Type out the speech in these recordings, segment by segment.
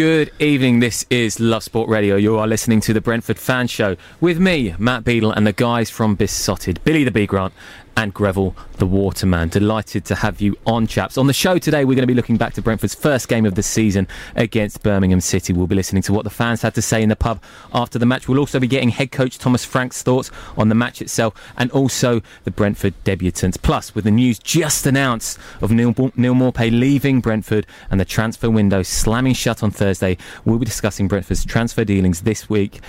Good evening. This is Love Sport Radio. You are listening to the Brentford Fan Show with me, Matt Beadle, and the guys from Beesotted, Billy the Bee Grant and Greville the Waterman. Delighted to have you on, chaps. On the show today, we're going to be looking back to Brentford's first game of the season against Birmingham City. We'll be listening to what the fans had to say in the pub after the match. We'll also be getting head coach Thomas Frank's thoughts on the match itself and also the Brentford debutants. Plus, with the news just announced of Neal, Neal Maupay leaving Brentford and the transfer window slamming shut on Thursday, we'll be discussing Brentford's transfer dealings this week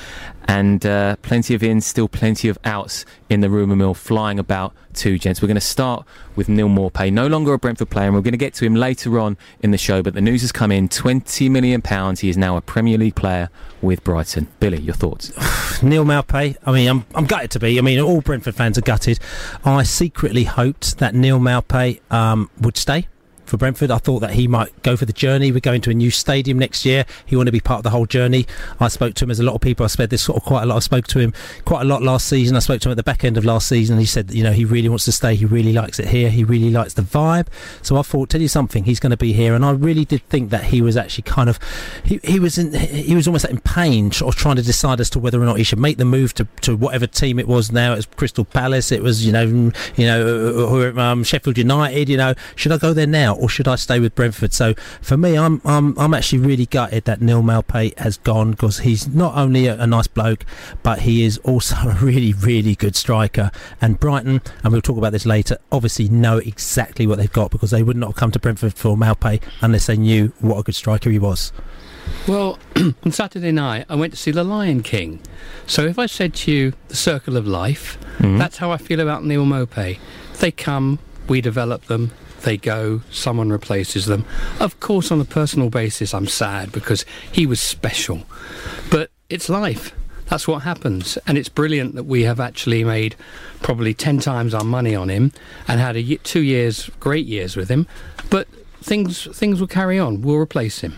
and uh, plenty of ins, still plenty of outs in the rumour mill flying about too, gents. We're going to start with Neal Maupay, no longer a Brentford player, and we're going to get to him later on in the show. But the news has come in: twenty million pounds. He is now a Premier League player with Brighton. Billy, your thoughts? Neal Maupay. I mean, I'm I'm gutted to be. I mean, all Brentford fans are gutted. I secretly hoped that Neal Maupay um, would stay for Brentford. I thought that he might go for the journey. We're going to a new stadium next year. He wanted to be part of the whole journey. I spoke to him as a lot of people. I said this sort of quite a lot. I spoke to him quite a lot last season. I spoke to him at the back end of last season. He said, you know, he really wants to stay. He really likes it here. He really likes the vibe. So I thought, tell you something, he's going to be here. And I really did think that he was actually kind of, he, he was in, he was almost in pain, of trying to decide as to whether or not he should make the move to, to whatever team it was. Now it was Crystal Palace. It was, you know, you know, um, Sheffield United. You know, should I go there now or should I stay with Brentford. So for me, I'm I'm I'm actually really gutted that Neal Maupay has gone because he's not only a, a, nice bloke, but he is also a really really good striker. And Brighton, and we'll talk about this later, obviously know exactly what they've got because they would not have come to Brentford for Maupay unless they knew what a good striker he was. Well, on Saturday night, I went to see The Lion King. So if I said to you, The Circle of Life, mm-hmm. that's how I feel about Neil Maupay. They come, we develop them, they go, someone replaces them. Of course, on a personal basis, I'm sad because he was special. But it's life. That's what happens. And it's brilliant that we have actually made probably 10 times our money on him and had a, two years, great years with him. But things, things will carry on. We'll replace him.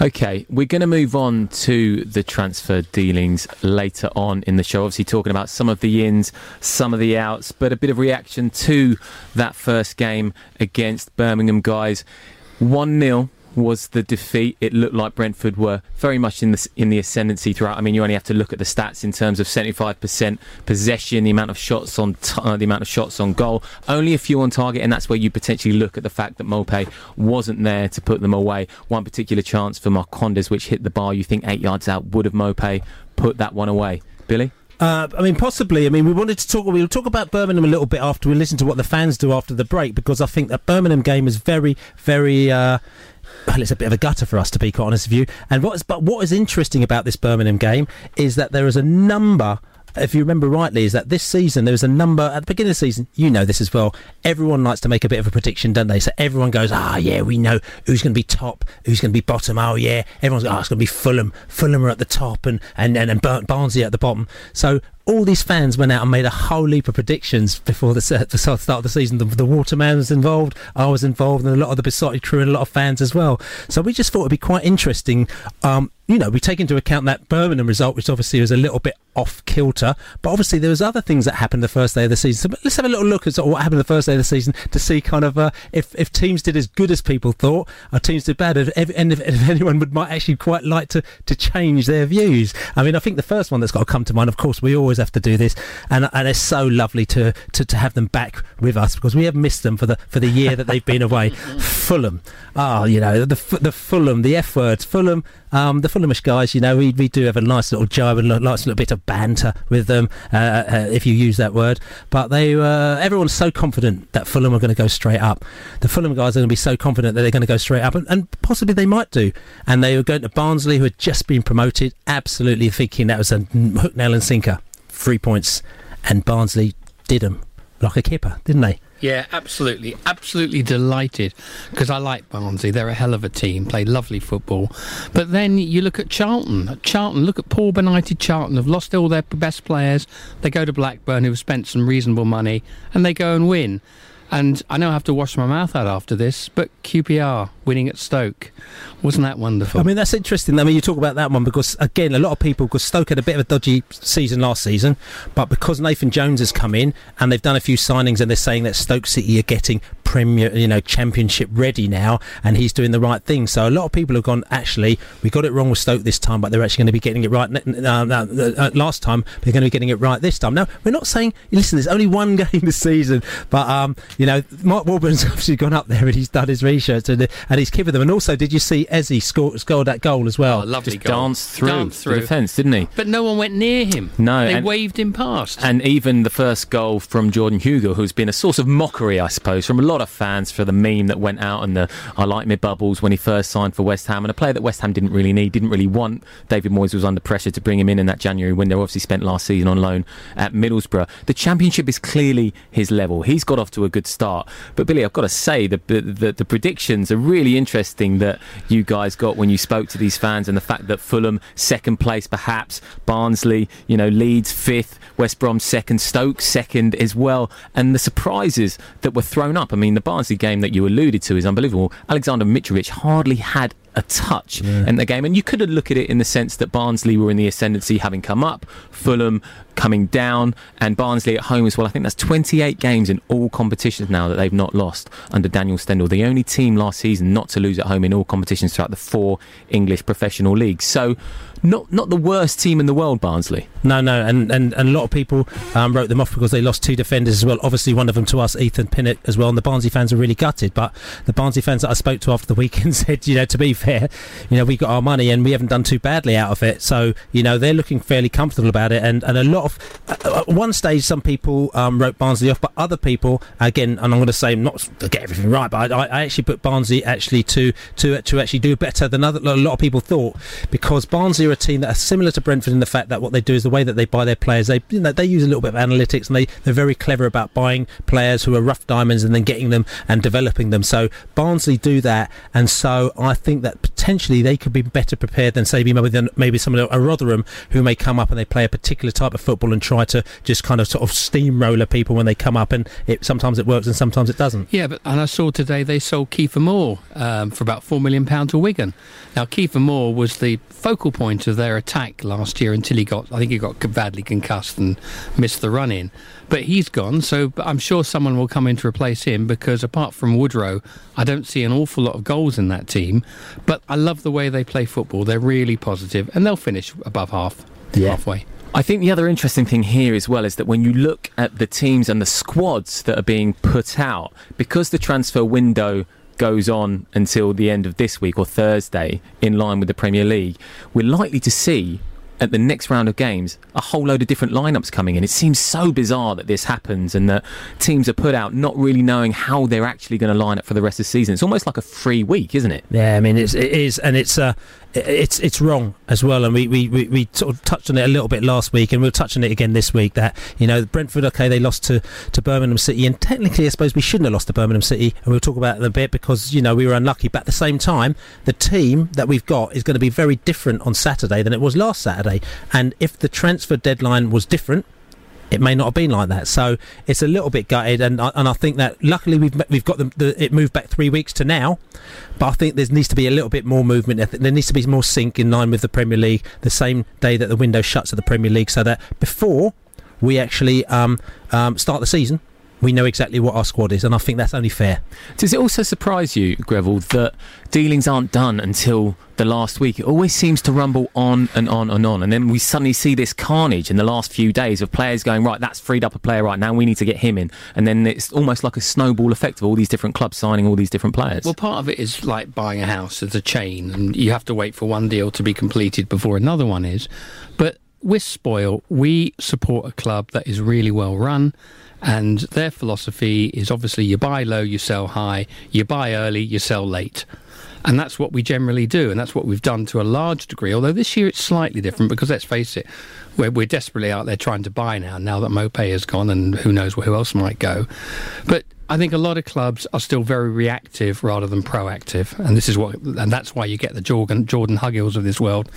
Okay, we're going to move on to the transfer dealings later on in the show. Obviously, talking about some of the ins, some of the outs, but a bit of reaction to that first game against Birmingham guys. 1 0 was the defeat. It looked like Brentford were very much in the in the ascendancy throughout. I mean, you only have to look at the stats in terms of 75% possession, the amount of shots on t- uh, the amount of shots on goal, only a few on target, and that's where you potentially look at the fact that Maupay wasn't there to put them away. One particular chance for Marcondes, which hit the bar, you think eight yards out, would have Maupay put that one away. Billy. Uh, I mean, possibly. I mean, we wanted to talk. We'll talk about Birmingham a little bit after we listen to what the fans do after the break, because I think that Birmingham game is very, very. Uh, well, it's a bit of a gutter for us to be quite honest with you. And what is, but what is interesting about this Birmingham game is that there is a number if you remember rightly, is that this season there was a number at the beginning of the season. You know this as well. Everyone likes to make a bit of a prediction, don't they? So everyone goes, "Ah, oh, yeah, we know who's going to be top, who's going to be bottom." Oh, yeah, everyone's, "Oh, it's going to be Fulham. Fulham are at the top, and and, and Barnsley at the bottom." So all these fans went out and made a whole heap of predictions before the, the start of the season. The, the Waterman was involved, I was involved, and a lot of the Beesotted crew and a lot of fans as well. So we just thought it'd be quite interesting. Um, you know, we take into account that Birmingham result, which obviously was a little bit off kilter, but obviously there was other things that happened the first day of the season. So let's have a little look at sort of what happened the first day of the season to see kind of uh, if if teams did as good as people thought, or teams did bad, and if, if, anyone would might actually quite like to to change their views. I mean, I think the first one that's got to come to mind, of course, we always have to do this, and and it's so lovely to to, to have them back with us because we have missed them for the for the year that they've been away. Fulham, ah, oh, you know the the Fulham, the F words, Fulham. Um, the Fulhamish guys, you know, we, we do have a nice little jibe and a nice little bit of banter with them, uh, uh, if you use that word. But they, uh, everyone's so confident that Fulham are going to go straight up. The Fulham guys are going to be so confident that they're going to go straight up, and, and possibly they might do. And they were going to Barnsley, who had just been promoted, absolutely thinking that was a hook, nail, and sinker. Three points, and Barnsley did them like a kipper, didn't they? Yeah, absolutely. Absolutely delighted because I like Barnsley. They're a hell of a team, play lovely football. But then you look at Charlton. Charlton, look at poor benighted Charlton. Have lost all their best players. They go to Blackburn, who have spent some reasonable money, and they go and win. And I know I have to wash my mouth out after this, but QPR winning at Stoke. Wasn't that wonderful? I mean, that's interesting. I mean, you talk about that one because, again, a lot of people, because Stoke had a bit of a dodgy season last season, but because Nathan Jones has come in and they've done a few signings and they're saying that Stoke City are getting Premier, you know, Championship ready now and he's doing the right thing. So a lot of people have gone, actually, we got it wrong with Stoke this time, but they're actually going to be getting it right uh, uh, last time. They're going to be getting it right this time. Now, we're not saying, listen, there's only one game this season, but, um, you know, Mark Warburton's obviously gone up there and he's done his research and, and he's given them. And also, did you see Eze score, scored that goal as well? Oh, lovely Just goal. danced through, danced through the defence, didn't he? But no one went near him. No, they and- waved him past. And even the first goal from Jordan Hugill, who's been a source of mockery, I suppose, from a lot of fans for the meme that went out and the I like me bubbles when he first signed for West Ham, and a player that West Ham didn't really need, didn't really want. David Moyes was under pressure to bring him in in that January window. Obviously, spent last season on loan at Middlesbrough. The Championship is clearly his level. He's got off to a good start. But Billy, I've got to say the the, the, the predictions are really interesting that you guys got when you spoke to these fans, and the fact that Fulham second place, perhaps Barnsley, you know, Leeds fifth, West Brom second, Stoke second as well, and the surprises that were thrown up. I mean, the Barnsley game that you alluded to is unbelievable. Alexander Mitrovic hardly had a touch in the game, and you could look at it in the sense that Barnsley were in the ascendancy, having come up, Fulham coming down, and Barnsley at home as well. I think that's 28 games in all competitions now that they've not lost under Daniel Stendel. The only team last season not to lose at home in all competitions throughout the four English professional leagues. So, not not the worst team in the world, Barnsley. No, no, and, and, and a lot of people um, wrote them off because they lost two defenders as well. Obviously, one of them to us, Ethan Pinnock, as well. And the Barnsley fans are really gutted. But the Barnsley fans that I spoke to after the weekend said, you know, to be fair, you know, we got our money and we haven't done too badly out of it. So, you know, they're looking fairly comfortable about it. And, and a lot of, uh, at one stage, some people um, wrote Barnsley off, but other people, again, and I'm going to say, not to get everything right, but I, I actually put Barnsley actually to, to, to actually do better than other, a lot of people thought because Barnsley are a team that are similar to Brentford in the fact that what they do is the way that they buy their players. They you know, they use a little bit of analytics and they they're very clever about buying players who are rough diamonds and then getting them and developing them. So Barnsley do that, and so I think that potentially they could be better prepared than say maybe than maybe some of a Rotherham who may come up and they play a particular type of football and try to just kind of sort of steamroller people when they come up, and it sometimes it works and sometimes it doesn't. Yeah, but and I saw today they sold Kiefer Moore um, for about four million pounds to Wigan. Now Kiefer Moore was the focal point of their attack last year until he got, I think he got badly concussed and missed the run in. But he's gone, so I'm sure someone will come in to replace him because apart from Woodrow, I don't see an awful lot of goals in that team. But I love the way they play football. They're really positive, and they'll finish above half, Yeah. halfway. I think the other interesting thing here as well is that when you look at the teams and the squads that are being put out, because the transfer window goes on until the end of this week or Thursday, in line with the Premier League, we're likely to see at the next round of games a whole load of different lineups coming in. It seems so bizarre that this happens and that teams are put out not really knowing how they're actually going to line up for the rest of the season. It's almost like a free week, isn't it? Yeah, I mean it's, it is, and it's uh, it's it's wrong as well. And we, we, we, we sort of touched on it a little bit last week, and we'll touch on it again this week. That you know Brentford, okay, they lost to, to Birmingham City, and technically, I suppose we shouldn't have lost to Birmingham City, and we'll talk about it a bit because you know we were unlucky. But at the same time, the team that we've got is going to be very different on Saturday than it was last Saturday. And if the transfer deadline was different it may not have been like that. So it's a little bit gutted, and I, and I think that luckily we've we've got the, the it moved back three weeks to now, but I think there needs to be a little bit more movement. There needs to be more sync in line with the Premier League the same day that the window shuts at the Premier League, so that before we actually um, um, start the season, we know exactly what our squad is, and I think that's only fair. Does it also surprise you, Greville, that dealings aren't done until the last week? It always seems to rumble on and on and on, and then we suddenly see this carnage in the last few days of players going, right, that's freed up a player right now, we need to get him in. And then it's almost like a snowball effect of all these different clubs signing all these different players. Well, part of it is like buying a house as a chain, and you have to wait for one deal to be completed before another one is. But with Spoil, we support a club that is really well run and their philosophy is obviously you buy low, you sell high, you buy early, you sell late. And that's what we generally do, and that's what we've done to a large degree. Although this year it's slightly different because let's face it, we're, we're desperately out there trying to buy now, now that Maupay has gone and who knows who else might go. But I think a lot of clubs are still very reactive rather than proactive, and this is what, and that's why you get the Jordan Jordan Hugills of this world,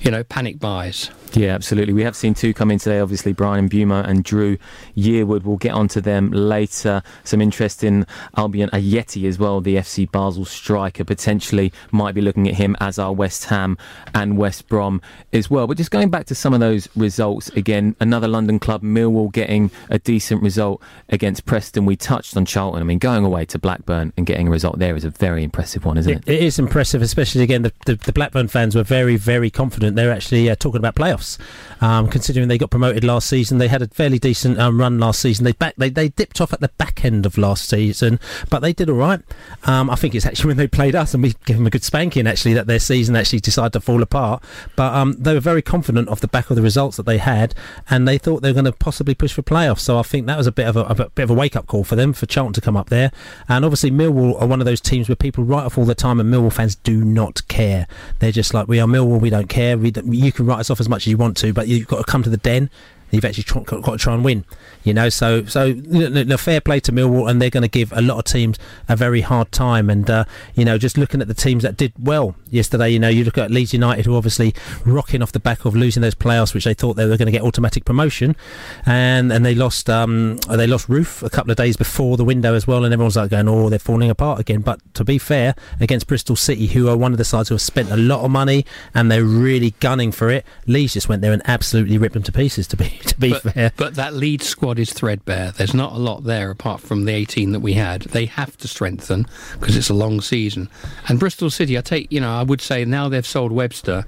you know, panic buys. Yeah, absolutely. We have seen two come in today, obviously, Bryan Mbeumo and Dru Yearwood. We'll get onto them later. Some interest in Albian Ajeti as well, the FC Basel striker. Potentially might be looking at him as our West Ham and West Brom as well. But just going back to some of those results again, another London club, Millwall, getting a decent result against Preston. We touched on Charlton. I mean, going away to Blackburn and getting a result there is a very impressive one, isn't it? It, it is impressive, especially again, the, the, the, Blackburn fans were very, very confident. They're actually uh, talking about playoffs playoffs. Um, considering they got promoted last season, they had a fairly decent um, run last season. They back they, they dipped off at the back end of last season, but they did all right. Um, I think it's actually when they played us and we gave them a good spanking actually that their season actually decided to fall apart. But um, they were very confident off the back of the results that they had, and they thought they were going to possibly push for playoffs. So I think that was a bit of a, a bit of a wake up call for them for Charlton to come up there. And obviously Millwall are one of those teams where people write off all the time, and Millwall fans do not care. They're just like we are Millwall, we don't care. We you can write us off as much as you want to, but you've got to come to the den you've actually tr- got to try and win. You know, so so the fair play to Millwall, and they're going to give a lot of teams a very hard time. And uh, you know, just looking at the teams that did well yesterday, you know, you look at Leeds United, who obviously rocking off the back of losing those playoffs, which they thought they were going to get automatic promotion, and and they lost um they lost Roofe a couple of days before the window as well, and everyone's like going, oh, they're falling apart again. But to be fair, against Bristol City, who are one of the sides who have spent a lot of money and they're really gunning for it, Leeds just went there and absolutely ripped them to pieces. To be to be but, fair. But that lead squad is threadbare. There's not a lot there apart from the 18 that we had. They have to strengthen because it's a long season. And Bristol City, I take, you know, I would say now they've sold Webster,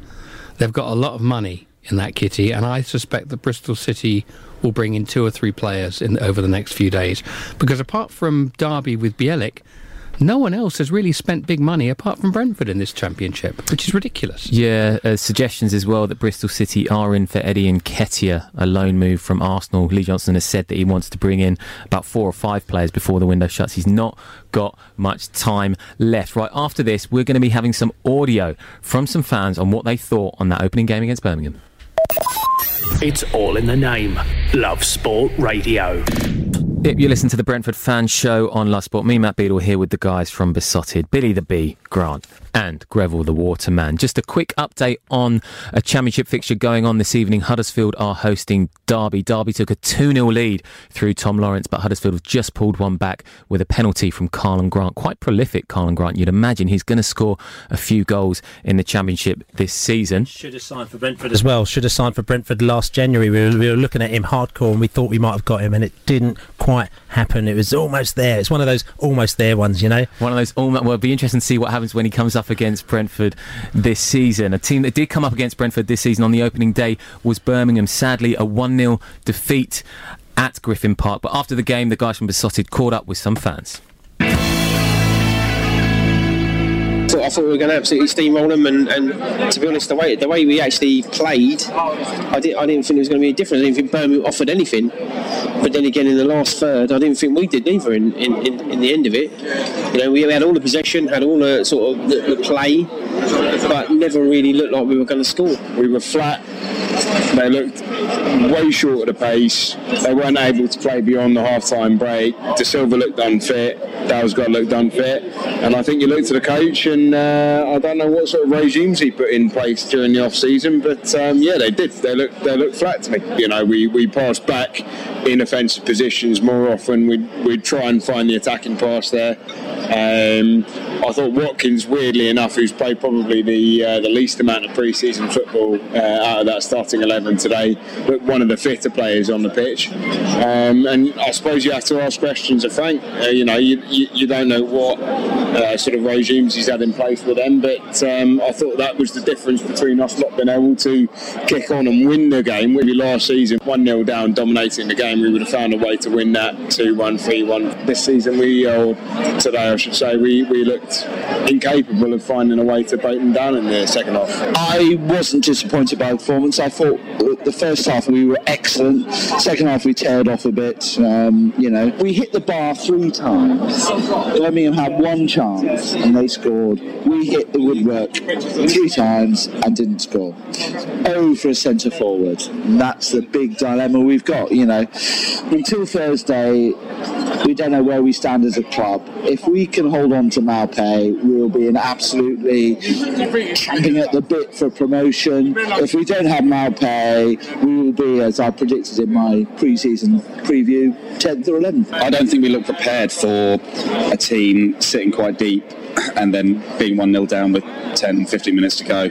they've got a lot of money in that kitty, and I suspect that Bristol City will bring in two or three players in over the next few days. Because apart from Derby with Bielik, no one else has really spent big money apart from Brentford in this championship, which is ridiculous. Yeah, uh, suggestions as well that Bristol City are in for Eddie Nketiah, a loan move from Arsenal. Lee Johnson has said that he wants to bring in about four or five players before the window shuts. He's not got much time left. Right after this, we're going to be having some audio from some fans on what they thought on that opening game against Birmingham. It's all in the name. Love Sport Radio. You listen to the Brentford Fan Show on Love Sport. Me, Matt Beadle, here with the guys from Beesotted. Billy the Bee, Grant, and Greville the Waterman. Just a quick update on a championship fixture going on this evening. Huddersfield are hosting Derby. Derby took a 2 0 lead through Tom Lawrence, but Huddersfield have just pulled one back with a penalty from Karlan Grant. Quite prolific, Karlan Grant. You'd imagine he's going to score a few goals in the championship this season. Should have signed for Brentford as well. Should have signed for Brentford last January. We were, we were looking at him hardcore and we thought we might have got him, and it didn't quite happen. It was almost there. It's one of those almost there ones, you know? One of those almost. Well, it'll be interesting to see what happens when he comes up against Brentford this season. A team that did come up against Brentford this season on the opening day was Birmingham. Sadly, a 1 0 defeat at Griffin Park. But after the game, the guys from Beesotted caught up with some fans. I thought we were going to absolutely steamroll them, and, and to be honest, the way the way we actually played, I, did, I didn't think there was going to be a difference. I didn't think Birmingham offered anything. But then again, in the last third, I didn't think we did either. In, in, in, in the end of it, you know, we had all the possession, had all the sort of the, the play, but never really looked like we were going to score. We were flat. They looked way short of the pace. They weren't able to play beyond the half-time break. Dasilva looked unfit Dale's got to look done fit. And I think you look to the coach, and uh, I don't know what sort of regimes he put in place during the off season, but um, yeah, they did. They look they look flat to me. You know, we we passed back in offensive positions more often. We'd we'd try and find the attacking pass there. Um, I thought Watkins, weirdly enough, who's played probably the uh, the least amount of pre-season football uh, out of that starting eleven today, but one of the fitter players on the pitch. Um, and I suppose you have to ask questions of Frank. Uh, you know, you, you, you don't know what uh, sort of regimes he's had in place with them, but um, I thought that was the difference between us not being able to kick on and win the game. Maybe last season, one 0 down, dominating the game, we would have found a way to win that two one, three one. This season, we or today, I should say, we we looked incapable of finding a way to break them down in the second half. I wasn't disappointed by the performance. I thought the first half we were excellent. Second half we tailed off a bit. Um, you know, we hit the bar three times. Birmingham had one chance and they scored. We hit the woodwork three times and didn't score. Oh, for a centre forward. That's the big dilemma we've got. You know, until Thursday, we don't know where we stand as a club. If we can hold on to Maupay, we'll be in absolutely champing at the bit for promotion. If we don't have Maupay, we will be, as I predicted in my pre-season preview, 10th or 11th. I don't think we look prepared for a team sitting quite deep and then being 1 0 down with 10, 15 minutes to go.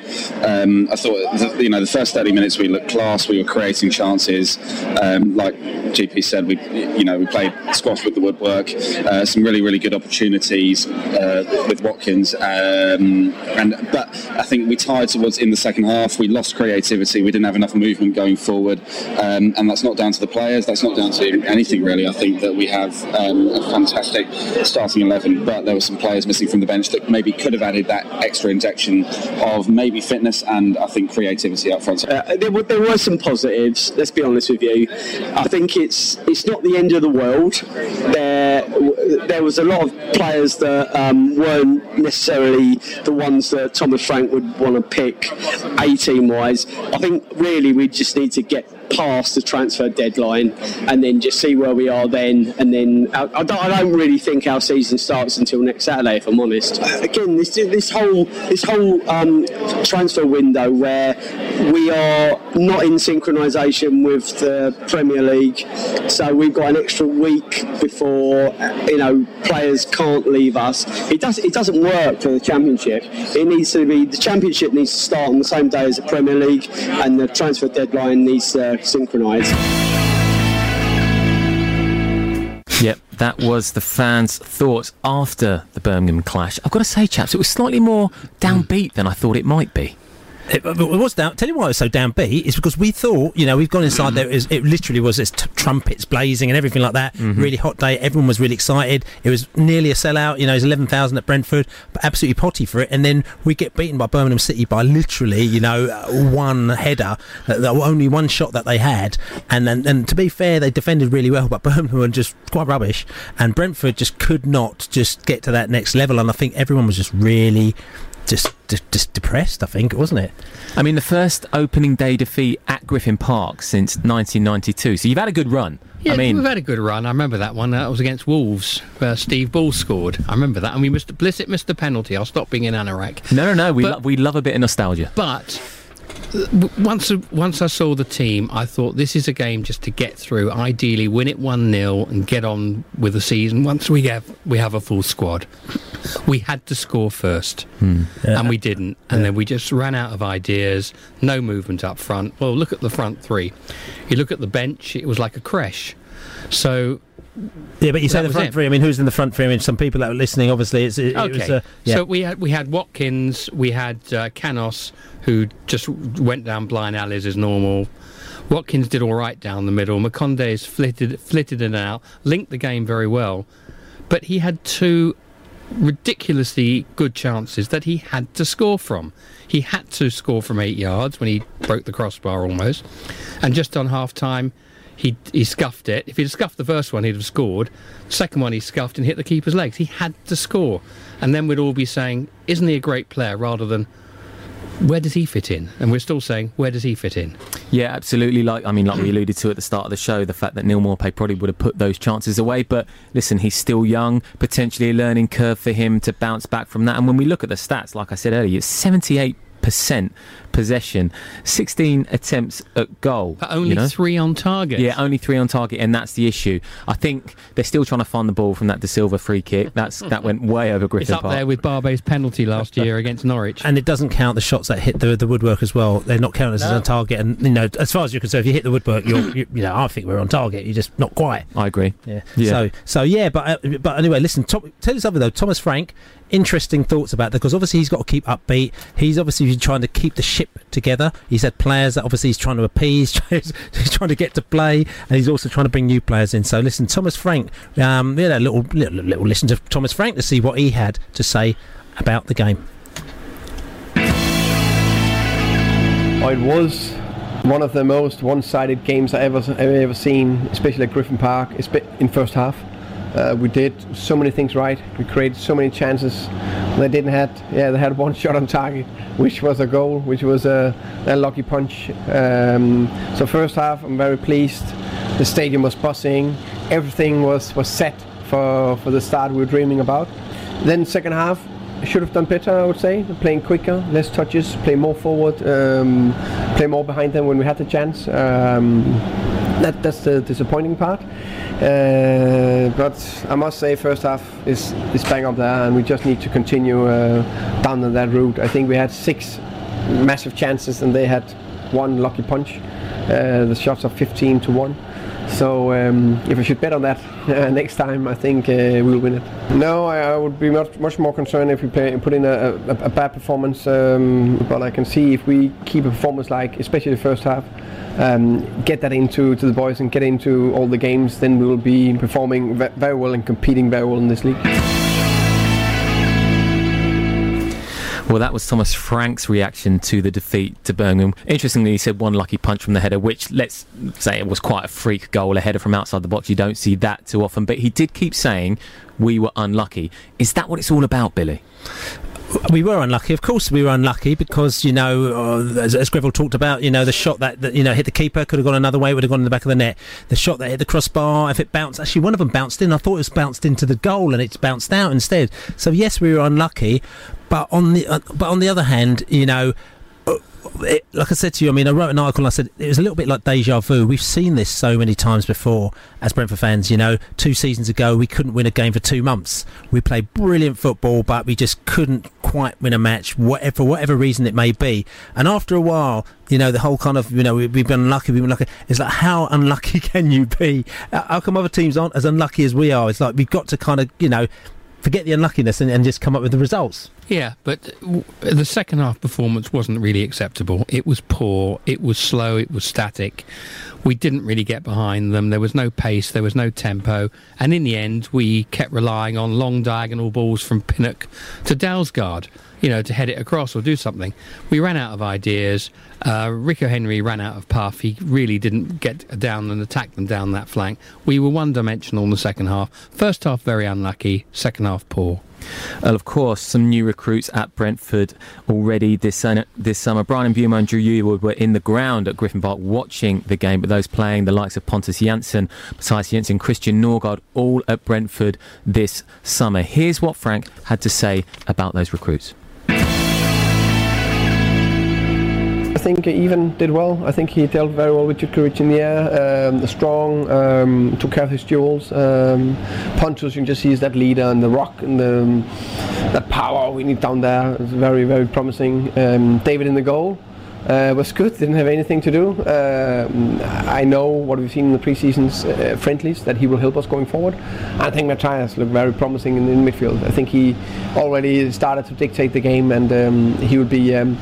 Um, I thought, the, you know, the first 30 minutes we looked class, we were creating chances. Um, like GP said, we, you know, we played squash with the woodwork, uh, some really, really good opportunities uh, with Watkins. Um, and But I think we tired towards in the second half, we lost creativity, we didn't have enough movement going forward. Um, and that's not down to the players, that's not down to anything really. I think that we have um, a fantastic starting 11, but there were some players missing from the bench that maybe could have added that extra injection of maybe fitness and I think creativity up front. Uh, there, were, there were some positives. Let's be honest with you. I think it's it's not the end of the world. There there was a lot of players that um, weren't necessarily the ones that Thomas Frank would want to pick, A team wise. I think really we just need to get past the transfer deadline and then just see where we are then. And then I, I, don't, I don't, really think our season starts until next Saturday, if I'm honest. Again, this this whole this whole um, transfer window where we are not in synchronisation with the Premier League, so we've got an extra week before you know players can't leave us. It does it doesn't work for the Championship. It needs to be the Championship needs to start on the same day as the Premier League, and the transfer deadline needs to synchronised. Yep, that was the fans' thoughts after the Birmingham clash. I've got to say, chaps, it was slightly more downbeat than I thought it might be. It, it, was down. Tell you why it was so downbeat is because we thought, you know, we've gone inside there. It, was, it literally was this t- trumpets blazing and everything like that. Mm-hmm. Really hot day. Everyone was really excited. It was nearly a sellout. You know, it was eleven thousand at Brentford, but absolutely potty for it. And then we get beaten by Birmingham City by literally, you know, one header, uh, only one shot that they had. And then, and to be fair, they defended really well, but Birmingham were just quite rubbish. And Brentford just could not just get to that next level. And I think everyone was just really just, just, just depressed, I think, wasn't it? I mean, the first opening day defeat at Griffin Park since 1992. So you've had a good run. Yeah, I mean, we've had a good run. I remember that one. That was against Wolves. Where Steve Bull scored. I remember that. And we missed Blissett missed the penalty. I'll stop being an anorak. No, no, no. We, but, lo- we love a bit of nostalgia. But once once I saw the team, I thought this is a game just to get through. Ideally, win it one 0 and get on with the season. Once we have we have a full squad, we had to score first, hmm. yeah. and we didn't. And yeah. then we just ran out of ideas. No movement up front. Well, look at the front three. You look at the bench; it was like a crash. So yeah, but you say the front it. three. I mean, who's in the front three? I mean, some people that are listening, obviously, it's, it, okay. It was, uh, yeah. So we had we had Watkins, we had uh, Canos, who just went down blind alleys as normal. Watkins did all right down the middle. Marcondes flitted flitted in and out, linked the game very well, but he had two ridiculously good chances that he had to score from. He had to score from eight yards when he broke the crossbar almost, and just on half time he he scuffed it. If he'd scuffed the first one, he'd have scored. Second one, he scuffed and hit the keeper's legs. He had to score, and then we'd all be saying, "Isn't he a great player?" Rather than, where does he fit in? And we're still saying, where does he fit in? Yeah, absolutely. Like I mean, like we alluded to at the start of the show, the fact that Neal Maupay probably would have put those chances away. But listen, he's still young, potentially a learning curve for him to bounce back from that. And when we look at the stats, like I said earlier, it's seventy-eight percent possession, 16 attempts at goal. But only you know? three on target. Yeah, only three on target, and that's the issue. I think they're still trying to find the ball from that Dasilva free kick. That's that went way over Griffin It's up Park. there with Barbet's penalty last year against Norwich. And it doesn't count the shots that hit the, the woodwork as well. They're not counted as No. on target. And you know, as far as you're concerned, if you hit the woodwork, you're you, you know, I think we're on target. You're just not quite. I agree. Yeah. Yeah. So so yeah, but uh, but anyway, listen. Tom, tell you something though. Thomas Frank, interesting thoughts about that because obviously he's got to keep upbeat. He's obviously trying to keep the ship together. He's had players that obviously he's trying to appease. he's trying to get to play, and he's also trying to bring new players in. So listen, Thomas Frank. Um, a little, little little listen to Thomas Frank to see what he had to say about the game. It was one of the most one-sided games I ever I've ever seen, especially at Griffin Park, in first half. Uh, we did so many things right. We created so many chances. They didn't had yeah they had one shot on target, which was a goal, which was a, a lucky punch. Um, so first half, I'm very pleased. The stadium was buzzing. Everything was was set for for the start we were dreaming about. Then second half, should have done better, I would say. Playing quicker, less touches, play more forward, um, play more behind them when we had the chance. Um, that, that's the disappointing part. Uh, but I must say, first half is, is bang up there, and we just need to continue uh, down that route. I think we had six massive chances, and they had one lucky punch. Uh, the shots are 15 to 1. So um, if I should bet on that uh, next time, I think uh, we'll win it. No, I, I would be much, much more concerned if we put in a, a, a bad performance. Um, but I can see if we keep a performance like, especially the first half, um, get that into to the boys and get into all the games, then we will be performing ve- very well and competing very well in this league. Well, that was Thomas Frank's reaction to the defeat to Birmingham. Interestingly, he said one lucky punch from the header, which let's say it was quite a freak goal, a header from outside the box. You don't see that too often, but he did keep saying we were unlucky. Is that what it's all about, Billy? We were unlucky. Of course, we were unlucky because you know, uh, as, as Greville talked about, you know, the shot that, that you know hit the keeper could have gone another way, would have gone in the back of the net. The shot that hit the crossbar, if it bounced, actually one of them bounced in. I thought it was bounced into the goal, and it's bounced out instead. So yes, we were unlucky, but on the uh, but on the other hand, you know. It, like I said to you, I mean, I wrote an article and I said it was a little bit like deja vu. We've seen this so many times before as Brentford fans. You know, two seasons ago, we couldn't win a game for two months. We played brilliant football, but we just couldn't quite win a match, whatever, for whatever reason it may be. And after a while, you know, the whole kind of, you know, we- we've been unlucky, we've been unlucky. It's like, how unlucky can you be? How come other teams aren't as unlucky as we are? It's like we've got to kind of, you know, forget the unluckiness and, and just come up with the results. Yeah, but the second half performance wasn't really acceptable. It was poor, it was slow, it was static. We didn't really get behind them. There was no pace, there was no tempo. And in the end, we kept relying on long diagonal balls from Pinnock to Dalsgaard, you know, to head it across or do something. We ran out of ideas. Uh, Rico Henry ran out of puff. He really didn't get down and attack them down that flank. We were one dimensional in the second half. First half, very unlucky. Second half, poor. Well, of course, some new recruits at Brentford already this, sun- this summer. Bryan Mbeumo and Dru Yearwood were in the ground at Griffin Park watching the game, but those playing the likes of Pontus Jansson, Mathias Jensen, Christian Norgard, all at Brentford this summer. Here's what Frank had to say about those recruits. I think Even did well. I think he dealt very well with Jutkiewicz in the air. Um, strong, um, took care of his duels. Um, you can just see is that leader and the rock and the, um, that power we need down there. It's very, very promising. Um, David in the goal. Uh, was good, didn't have anything to do. Um, I know what we've seen in the preseason uh, friendlies that he will help us going forward. I think Mathias looked very promising in, in midfield. I think he already started to dictate the game and um, he would be, um,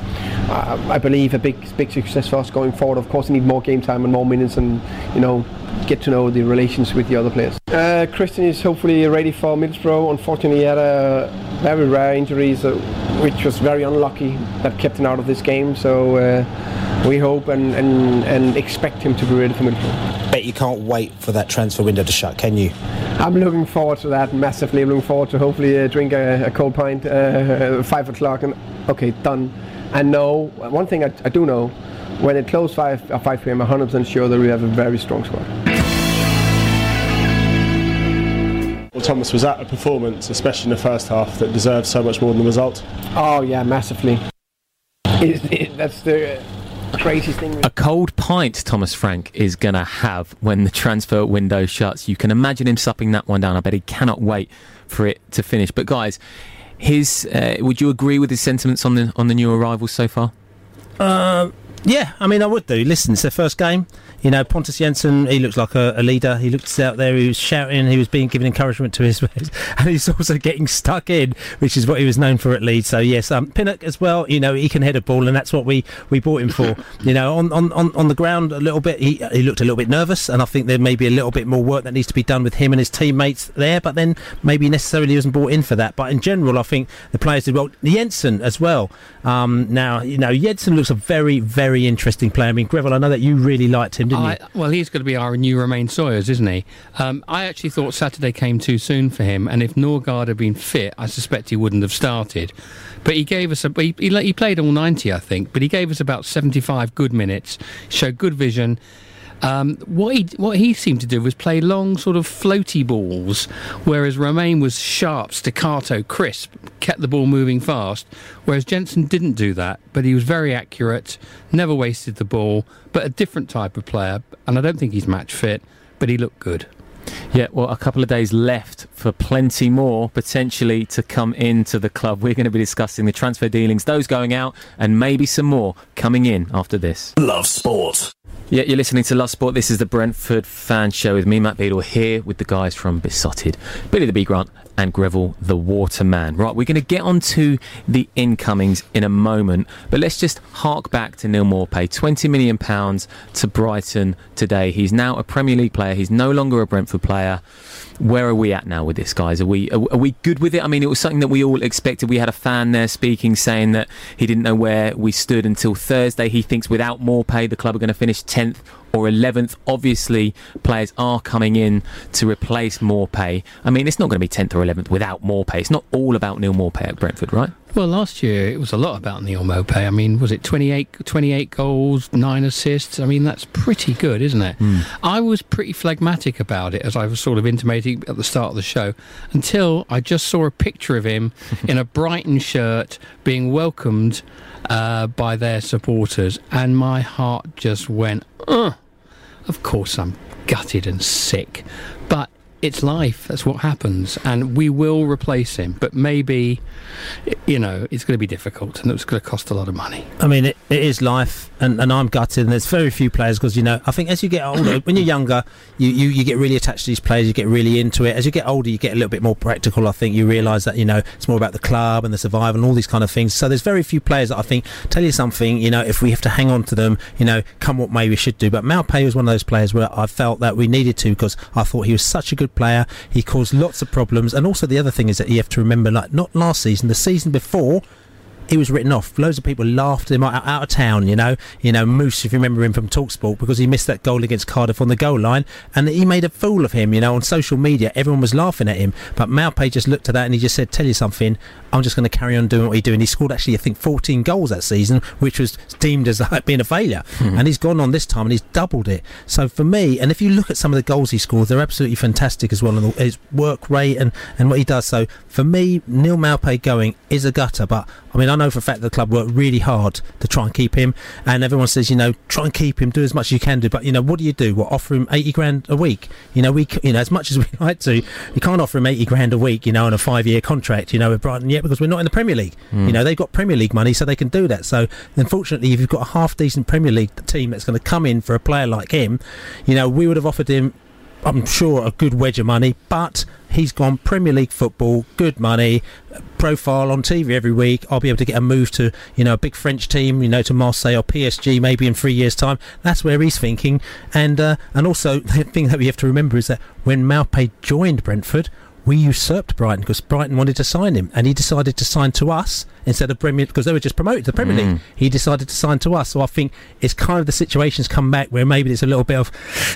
uh, I believe, a big big success for us going forward. Of course, we need more game time and more minutes and, you know, get to know the relations with the other players. Uh, Christian is hopefully ready for Middlesbrough. Unfortunately, he had a very rare injury, so, which was very unlucky that kept him out of this game. So uh, we hope and, and, and expect him to be ready for Middlesbrough. Bet you can't wait for that transfer window to shut, can you? I'm looking forward to that massively. I'm Looking forward to hopefully uh, drink a, a cold pint uh, five o'clock and okay done. I know one thing I, I do know. When it closed 5 uh, 5 p.m., I'm 100% sure that we have a very strong squad. Well, Thomas was at a performance, especially in the first half, that deserved so much more than the result. Oh yeah, massively. It, it, that's the craziest thing. A cold pint Thomas Frank is going to have when the transfer window shuts. You can imagine him supping that one down. I bet he cannot wait for it to finish. But guys, his uh, would you agree with his sentiments on the on the new arrivals so far? Uh, yeah, I mean, I would do. Listen, it's their first game. You know, Pontus Jansson, he looks like a, a, leader. He looks out there, he was shouting, he was being given encouragement to his players, and he's also getting stuck in, which is what he was known for at Leeds. So, yes, um, Pinnock as well, you know, he can head a ball, and that's what we, we bought him for. you know, on, on, on, on the ground a little bit, he, he looked a little bit nervous, and I think there may be a little bit more work that needs to be done with him and his teammates there, but then maybe necessarily he wasn't brought in for that. But in general, I think the players did well. Jensen as well. Um, now, you know, Jensen looks a very, very interesting player. I mean, Greville, I know that you really liked him, didn't I, you? Well, he's going to be our new Romaine Sawyers, isn't he? Um, I actually thought Saturday came too soon for him, and if Norgard had been fit, I suspect he wouldn't have started. But he gave us a he, he, he played all 90, I think, but he gave us about 75 good minutes, showed good vision. Um, what he what he seemed to do was play long, sort of floaty balls, whereas Romaine was sharp, staccato, crisp, kept the ball moving fast. Whereas Jensen didn't do that, but he was very accurate, never wasted the ball, but a different type of player. And I don't think he's match fit, but he looked good. Yeah, well, a couple of days left for plenty more potentially to come into the club. We're going to be discussing the transfer dealings, those going out, and maybe some more coming in after this. Love sport. Yeah, you're listening to Love Sport. This is the Brentford Fan Show with me, Matt Beadle, here with the guys from Beesotted, Billy the Bee Grant, and Greville the Waterman. Right, we're going to get on to the incomings in a moment, but let's just hark back to Neal Maupay. £20 million to Brighton today. He's now a Premier League player, he's no longer a Brentford player. Where are we at now with this, guys? Are we are, we good with it? I mean, it was something that we all expected. We had a fan there speaking, saying that he didn't know where we stood until Thursday. He thinks without Maupay, the club are going to finish 10th or 11th. Obviously, players are coming in to replace Maupay. I mean, it's not going to be 10th or 11th without Maupay. It's not all about Neal Maupay at Brentford, right? Well, last year it was a lot about Neal Maupay. I mean, was it 28, 28 goals, nine assists? I mean, that's pretty good, isn't it? Mm. I was pretty phlegmatic about it, as I was sort of intimating at the start of the show, until I just saw a picture of him in a Brighton shirt being welcomed uh, by their supporters, and my heart just went, Ugh. Of course, I'm gutted and sick, but it's life. That's what happens, and we will replace him. But maybe, you know, it's going to be difficult, and it's going to cost a lot of money. I mean, it, it is life, and, and I'm gutted. And there's very few players because you know, I think as you get older, when you're younger, you, you, you get really attached to these players. You get really into it. As you get older, you get a little bit more practical. I think you realise that you know it's more about the club and the survival and all these kind of things. So there's very few players that I think tell you something. You know, if we have to hang on to them, you know, come what may, we should do. But Maupay was one of those players where I felt that we needed to because I thought he was such a good player. He caused lots of problems, and also the other thing is that you have to remember, like not last season, the season before. He was written off. Loads of people laughed him out, out of town. You know, you know Moose, if you remember him from Talksport, because he missed that goal against Cardiff on the goal line, and he made a fool of him. You know, on social media, everyone was laughing at him. But Maupay just looked at that and he just said, "Tell you something, I'm just going to carry on doing what he's doing." He scored actually, I think, 14 goals that season, which was deemed as like, being a failure. Mhm. And he's gone on this time and he's doubled it. So for me, and if you look at some of the goals he scored, they're absolutely fantastic as well, and his work rate and, and what he does. So for me, Neal Maupay going is a gutter, but I mean, I know for a fact the club worked really hard to try and keep him, and everyone says, you know, try and keep him, do as much as you can do. But you know, what do you do? What offer him eighty grand a week? You know, we, you know, as much as we like to, you can't offer him eighty grand a week, you know, on a five-year contract, you know, with Brighton yet because we're not in the Premier League. Mm. You know, they've got Premier League money, so they can do that. So, unfortunately, if you've got a half-decent Premier League team that's going to come in for a player like him, you know, we would have offered him I'm sure a good wedge of money, but he's gone Premier League football, good money, profile on TV every week. I'll be able to get a move to you know a big French team, you know to Marseille or PSG maybe in three years' time. That's where he's thinking, and uh, and also the thing that we have to remember is that when Maupay joined Brentford. We usurped Brighton because Brighton wanted to sign him, and he decided to sign to us instead of Premier because they were just promoted to the Premier Mm. League. He decided to sign to us, so I think it's kind of the situation's come back where maybe there's a little bit of,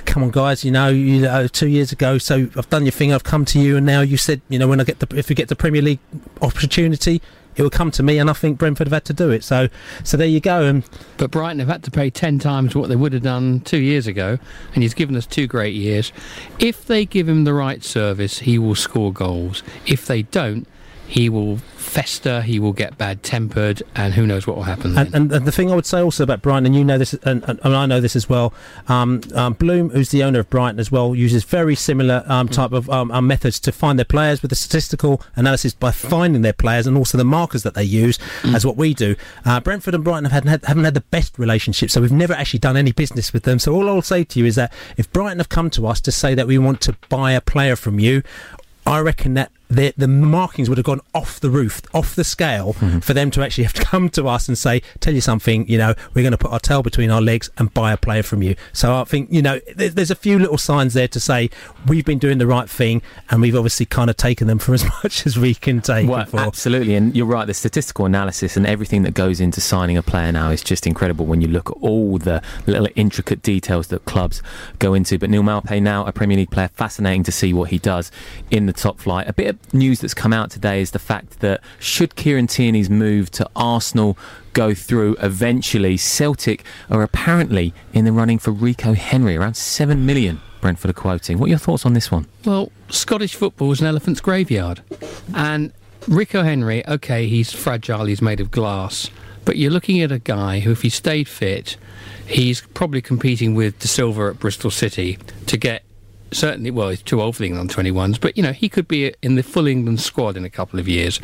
come on guys, you know, you know, two years ago, so I've done your thing, I've come to you, and now you said, you know, when I get the if we get the Premier League opportunity, it will come to me, and I think Brentford have had to do it. So, so there you go. And But Brighton have had to pay 10 times what they would have done two years ago, and he's given us two great years. If they give him the right service, he will score goals. If they don't, he will fester, he will get bad tempered, and who knows what will happen. And, and, and the thing I would say also about Brighton, and you know this, and, and, I know this as well. Um, um, Bloom, who's the owner of Brighton as well, uses very similar um, type of um, um, methods to find their players with the statistical analysis by finding their players and also the markers that they use, as what we do. Uh, Brentford and Brighton have had, haven't had the best relationship, so we've never actually done any business with them. So all I'll say to you is that if Brighton have come to us to say that we want to buy a player from you, I reckon that the, the markings would have gone off the roof, off the scale, mm-hmm. for them to actually have to come to us and say, "Tell you something, you know, we're going to put our tail between our legs and buy a player from you." So I think you know, there's, there's a few little signs there to say we've been doing the right thing, and we've obviously kind of taken them for as much as we can take. Well, them for. absolutely, and you're right. The statistical analysis and everything that goes into signing a player now is just incredible when you look at all the little intricate details that clubs go into. But Neal Maupay now a Premier League player, fascinating to see what he does in the top flight. A bit news that's come out today is the fact that should Kieran Tierney's move to Arsenal go through eventually, Celtic are apparently in the running for Rico Henry, around seven million. Brentford are quoting. What are your thoughts on this one? Well, Scottish football is an elephant's graveyard. And Rico Henry, okay, he's fragile, he's made of glass. But you're looking at a guy who, if he stayed fit, he's probably competing with Dasilva at Bristol City to get. Certainly, well, he's too old for the England 21s, but you know, he could be in the full England squad in a couple of years.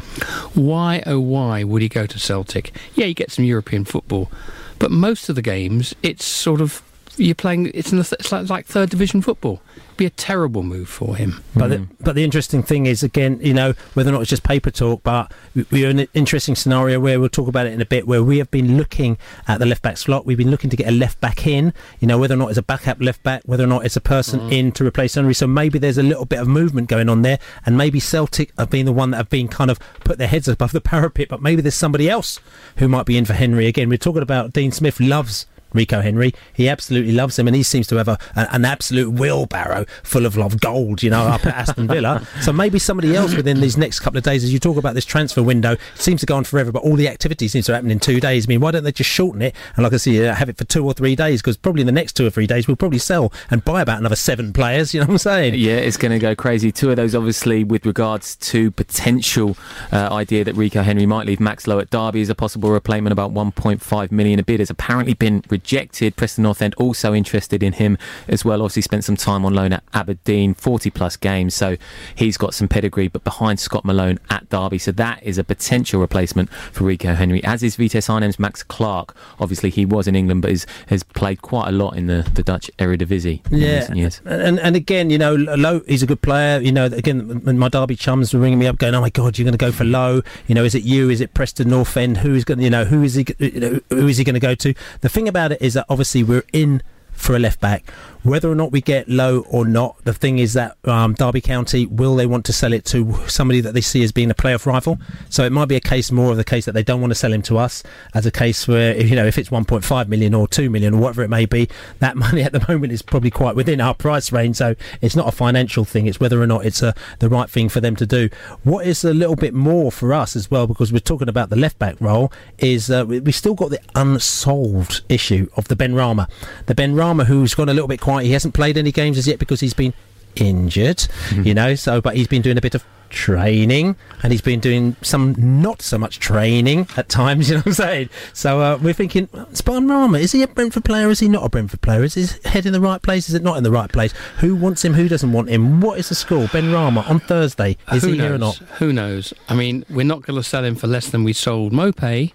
Why, oh, why would he go to Celtic? Yeah, you get some European football, but most of the games, it's sort of you're playing. It's, in the th- it's like, like third division football. Be a terrible move for him. But the, but the interesting thing is again, you know, whether or not it's just paper talk, but we- we're in an interesting scenario where we'll talk about it in a bit, where we have been looking at the left back slot. We've been looking to get a left back in, you know, whether or not it's a backup left back, whether or not it's a person mm. in to replace Henry. So maybe there's a little bit of movement going on there, and maybe Celtic have been the one that have been kind of put their heads above the parapet, but maybe there's somebody else who might be in for Henry again. We're talking about Dean Smith loves. Rico Henry. He absolutely loves him, and he seems to have a, a- an absolute wheelbarrow full of love gold, you know, up at Aston Villa. so maybe somebody else within these next couple of days, as you talk about this transfer window, it seems to go on forever, but all the activity seems to happen in two days. I mean, why don't they just shorten it and, like I see, uh, have it for two or three days? Because probably in the next two or three days, we'll probably sell and buy about another seven players. You know what I'm saying? Yeah, it's going to go crazy. Two of those, obviously, with regards to potential uh, idea that Rico Henry might leave Max Lowe at Derby as a possible replacement. About 1.5 million a bid has apparently been rejected. Preston North End also interested in him as well. Obviously, spent some time on loan at Aberdeen, 40 plus games, so he's got some pedigree. But behind Scott Malone at Derby, so that is a potential replacement for Rico Henry. As is Vitesse Arnhem's Max Clark. Obviously, he was in England, but is, has played quite a lot in the, the Dutch Eredivisie in Yeah, recent years. and and again, you know, Lowe, he's a good player. You know, again, my Derby chums were ringing me up, going, "Oh my God, you're going to go for Lowe? You know, is it you? Is it Preston North End? Who is going? You know, who is he? You know, who is he going to go to?" The thing about it is that obviously we're in for a left back. Whether or not we get Lowe or not, the thing is that um, Derby County will they want to sell it to somebody that they see as being a playoff rival? So it might be a case more of the case that they don't want to sell him to us, as a case where you know if it's 1.5 million or 2 million or whatever it may be, that money at the moment is probably quite within our price range. So it's not a financial thing; it's whether or not it's a, the right thing for them to do. What is a little bit more for us as well, because we're talking about the left back role, is uh, we, we still got the unsolved issue of the Benrahma, the Benrahma who's gone a little bit quiet. He hasn't played any games as yet because he's been injured, you know. So, but he's been doing a bit of training, and he's been doing some not so much training at times. You know what I'm saying? So uh, we're thinking, Spartan Rama is he a Brentford player? Is he not a Brentford player? Is his head in the right place? Is it not in the right place? Who wants him? Who doesn't want him? What is the score? Benrahma on Thursday. Is Who he knows? here or not? Who knows? I mean, we're not going to sell him for less than we sold Maupay.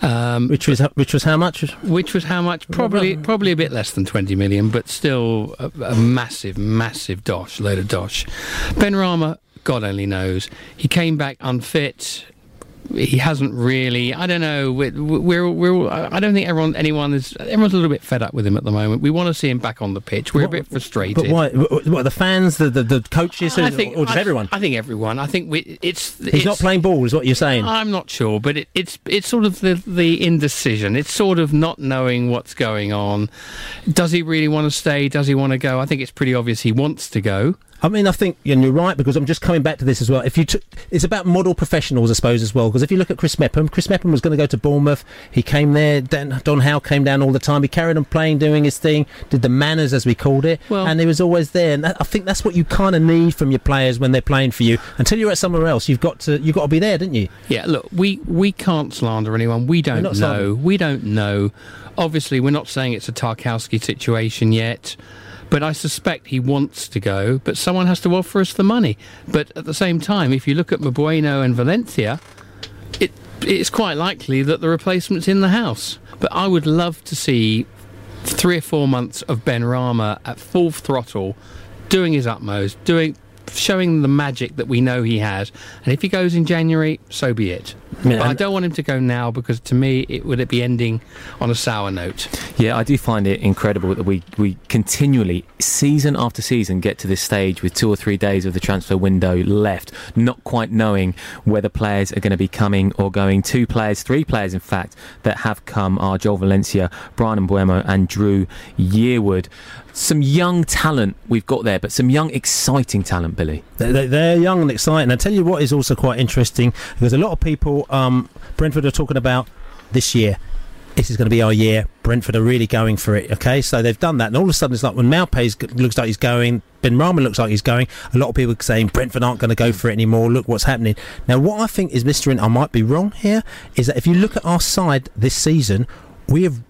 Um, which was which was how much? Which was how much? Probably probably a bit less than twenty million, but still a, a massive, massive dosh, load of dosh. Benrahma, God only knows. He came back unfit. He hasn't really. I don't know. We're, we're, we're I don't think everyone, anyone is. Everyone's a little bit fed up with him at the moment. We want to see him back on the pitch. We're a bit frustrated. But why? What, what, the fans, the the, the coaches, I think, or just I- everyone? I think everyone. I think we, it's. He's it's, not playing ball, is what you're saying. I'm not sure, but it, it's it's sort of the the indecision. It's sort of not knowing what's going on. Does he really want to stay? Does he want to go? I think it's pretty obvious he wants to go. I mean, I think, and you're right because I'm just coming back to this as well. If you took, it's about model professionals, I suppose, as well. Because if you look at Chris Mepham, Chris Mepham was going to go to Bournemouth. He came there. Dan, Don Howe came down all the time. He carried on playing, doing his thing, did the manners as we called it, Well- and he was always there. And that, I think that's what you kind of need from your players when they're playing for you. Until you're at somewhere else, you've got to you've got to be there, didn't you? Yeah, look, we, we can't slander anyone. We don't know. slandering. We don't know. Obviously, we're not saying it's a Tarkowski situation yet, but I suspect he wants to go, but someone has to offer us the money. But at the same time, if you look at Mbeumo and Valencia, it it's quite likely that the replacement's in the house. But I would love to see three or four months of Benrahma at full throttle, doing his utmost, doing showing the magic that we know he has. And if he goes in January, so be it. Yeah, but I don't want him to go now because to me, it would it be ending on a sour note. Yeah, I do find it incredible that we, we continually, season after season, get to this stage with two or three days of the transfer window left, not quite knowing whether players are going to be coming or going. Two players, three players, in fact, that have come are Joel Valencia, Bryan Mbeumo, and Dru Yearwood. Some young talent we've got there, but some young, exciting talent, Billy. They- they- They're young and exciting. I tell you what is also quite interesting because a lot of people, um, Brentford are talking about this year. This is going to be our year. Brentford are really going for it. Okay, so they've done that, and all of a sudden it's like when Maupay looks like he's going, Benrahma looks like he's going. A lot of people are saying Brentford aren't going to go for it anymore. Look what's happening now. What I think is, Mister, and I might be wrong here, is that if you look at our side this season, we have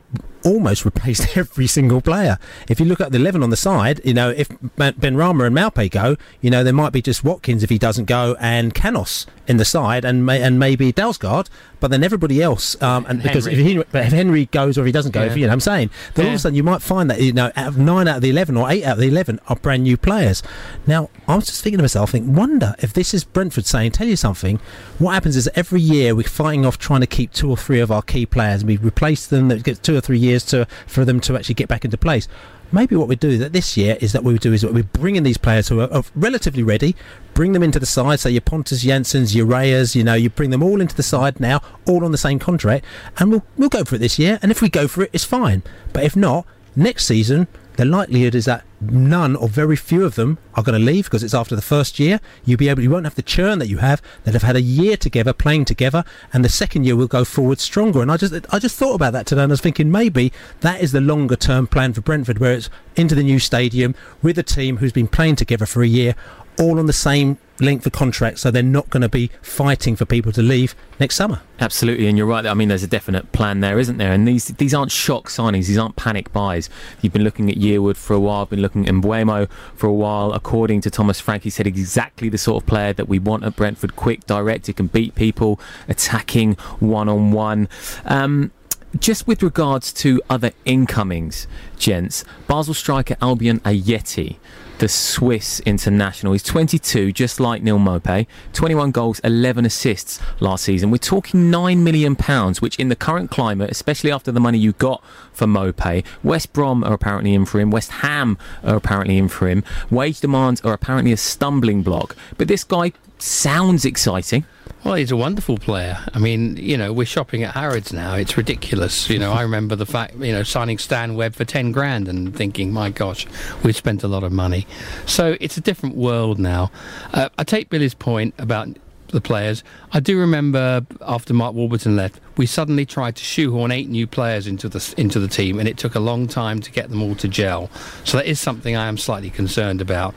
almost replaced every single player. If you look at the 11 on the side, you know, if Benrahma and Maupay go, you know, there might be just Watkins if he doesn't go and Canos in the side and may, and maybe Dalsgaard, but then everybody else, um, and because if, Henry. he, if Henry goes or if he doesn't go, if, you know what I'm saying, then all of a sudden you might find that, you know, out of nine out of the 11 or eight out of the 11 are brand new players. Now, I was just thinking to myself, I think, wonder if this is Brentford saying, tell you something, what happens is every year we're fighting off trying to keep two or three of our key players and we replace them, that gets two or three years to for them to actually get back into place. Maybe what we do that this year is that we do is that we bring in these players who are, are relatively ready, bring them into the side. So your Pontus Janssons, your Reyes, you know, you bring them all into the side now, all on the same contract, and we'll we'll go for it this year. And if we go for it, it's fine. But if not, next season the likelihood is that none or very few of them are going to leave because it's after the first year. You'll be able, you won't have the churn that you have that have had a year together playing together, and the second year will go forward stronger. And I just, I just thought about that today, and I was thinking maybe that is the longer term plan for Brentford, where it's into the new stadium with a team who's been playing together for a year, all on the same length of contract, so they're not going to be fighting for people to leave next summer. Absolutely, and you're right. I mean, there's a definite plan there, isn't there? And these these aren't shock signings. These aren't panic buys. You've been looking at Yearwood for a while. Been looking at Mbeumo for a while. According to Thomas Frank, he said exactly the sort of player that we want at Brentford: quick, direct, he can beat people, attacking one on one. Um, just with regards to other incomings, gents, Basel striker Albian Ajeti, the Swiss international. He's 22, just like Neal Maupay. 21 goals, 11 assists last season. We're talking £9 million, which in the current climate, especially after the money you got for Maupay, West Brom are apparently in for him, West Ham are apparently in for him. Wage demands are apparently a stumbling block. But this guy sounds exciting. Well, he's a wonderful player. I mean, you know, we're shopping at Harrods now. It's ridiculous. You know, I remember the fact, you know, signing Stan Webb for 10 grand and thinking, my gosh, we've spent a lot of money. So it's a different world now. Uh, I take Billy's point about the players. I do remember after Mark Warburton left, we suddenly tried to shoehorn eight new players into the into the team, and it took a long time to get them all to gel. So that is something I am slightly concerned about.